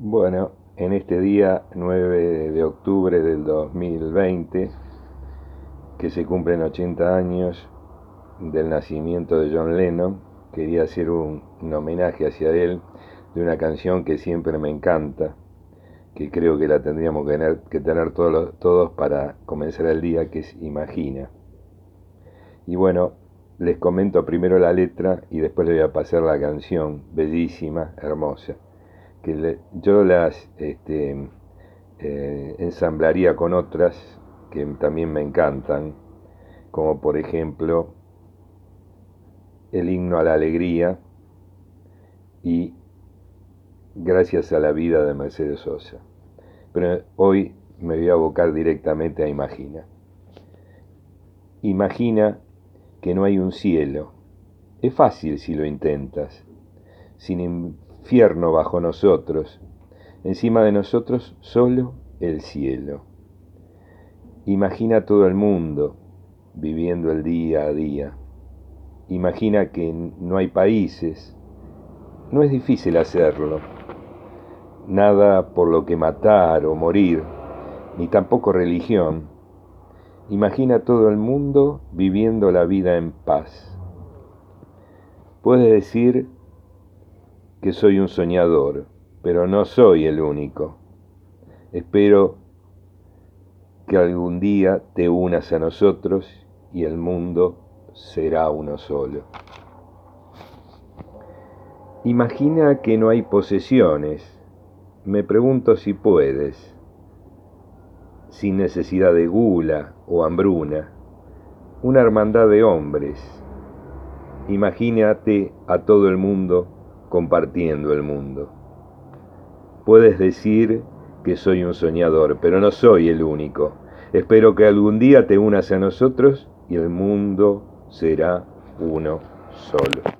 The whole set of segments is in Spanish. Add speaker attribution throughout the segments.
Speaker 1: Bueno, en este día 9 de octubre del 2020, que se cumplen 80 años del nacimiento de John Lennon, quería hacer un, homenaje hacia él de una canción que siempre me encanta, que creo que la tendríamos que tener, todos, todos para comenzar el día, que es Imagina. Y bueno, les comento primero la letra y después le voy a pasar la canción, bellísima, hermosa que yo las este, eh, ensamblaría con otras que también me encantan, como por ejemplo el himno a la alegría y gracias a la vida de Mercedes Sosa. Pero hoy me voy a abocar directamente a Imagina. Imagina que no hay un cielo. Es fácil si lo intentas. Sin bajo nosotros, encima de nosotros solo el cielo. Imagina todo el mundo viviendo el día a día. Imagina que no hay países. No es difícil hacerlo. Nada por lo que matar o morir, ni tampoco religión. Imagina todo el mundo viviendo la vida en paz. Puedes decir que soy un soñador, pero no soy el único. Espero que algún día te unas a nosotros y el mundo será uno solo. Imagina que no hay posesiones. Me pregunto si puedes, sin necesidad de gula o hambruna, una hermandad de hombres. Imagínate a todo el mundo compartiendo el mundo. Puedes decir que soy un soñador, pero no soy el único. Espero que algún día te unas a nosotros y el mundo será uno solo.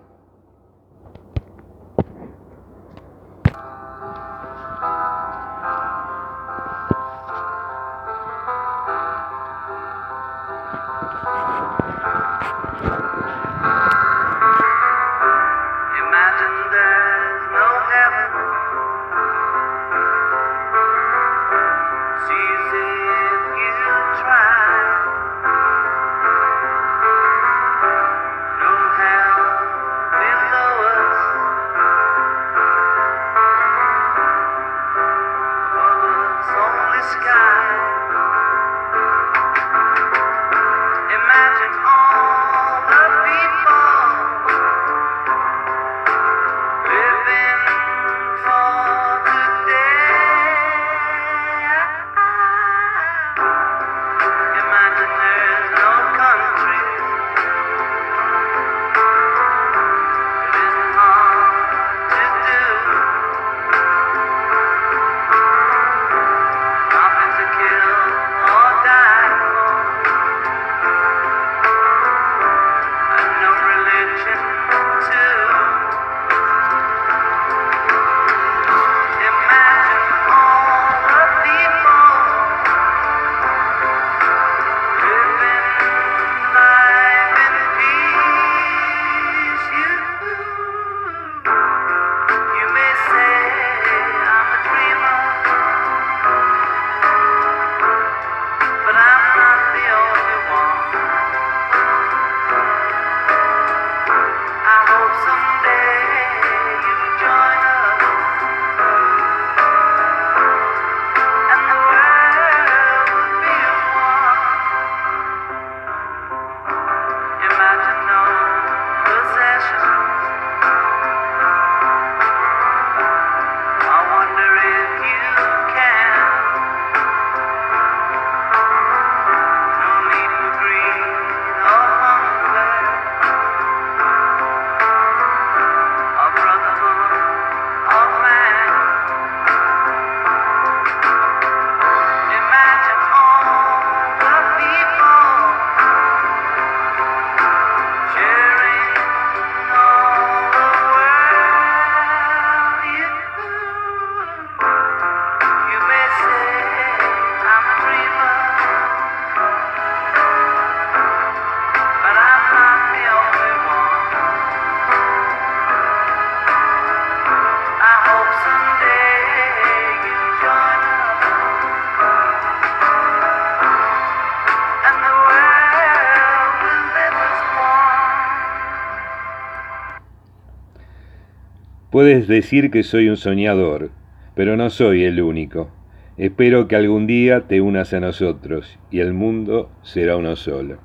Speaker 1: Puedes decir que soy un soñador, pero no soy el único. Espero que algún día te unas a nosotros y el mundo será uno solo.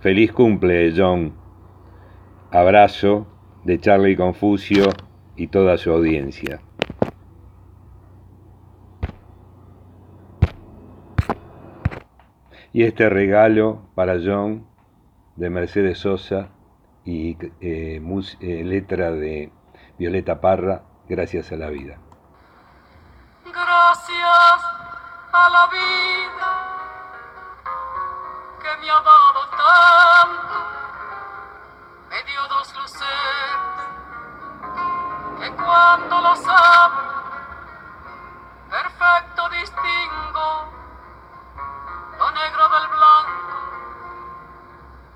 Speaker 1: Feliz cumple, John. Abrazo de Charlie Confucio y toda su audiencia. Y este regalo para John de Mercedes Sosa y eh, eh, letra de Violeta Parra, gracias a la vida.
Speaker 2: Gracias a la vida que me ha dado tanto, me dio dos luceros que cuando los abro, perfecto distingo lo negro del blanco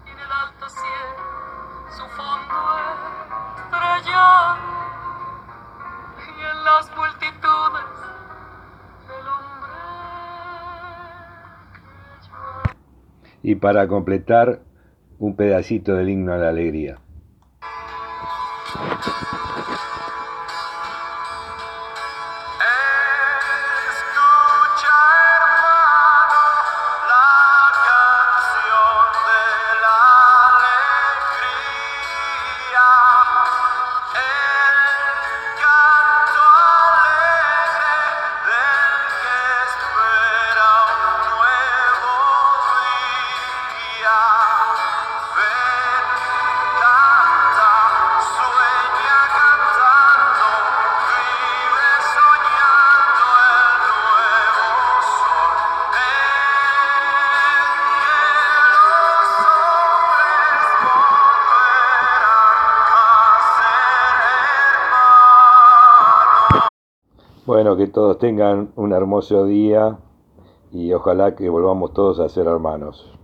Speaker 2: y en el alto cielo su fondo estrellado Y
Speaker 1: para completar, un pedacito del himno a la alegría. Bueno, que todos tengan un hermoso día y ojalá que volvamos todos a ser hermanos.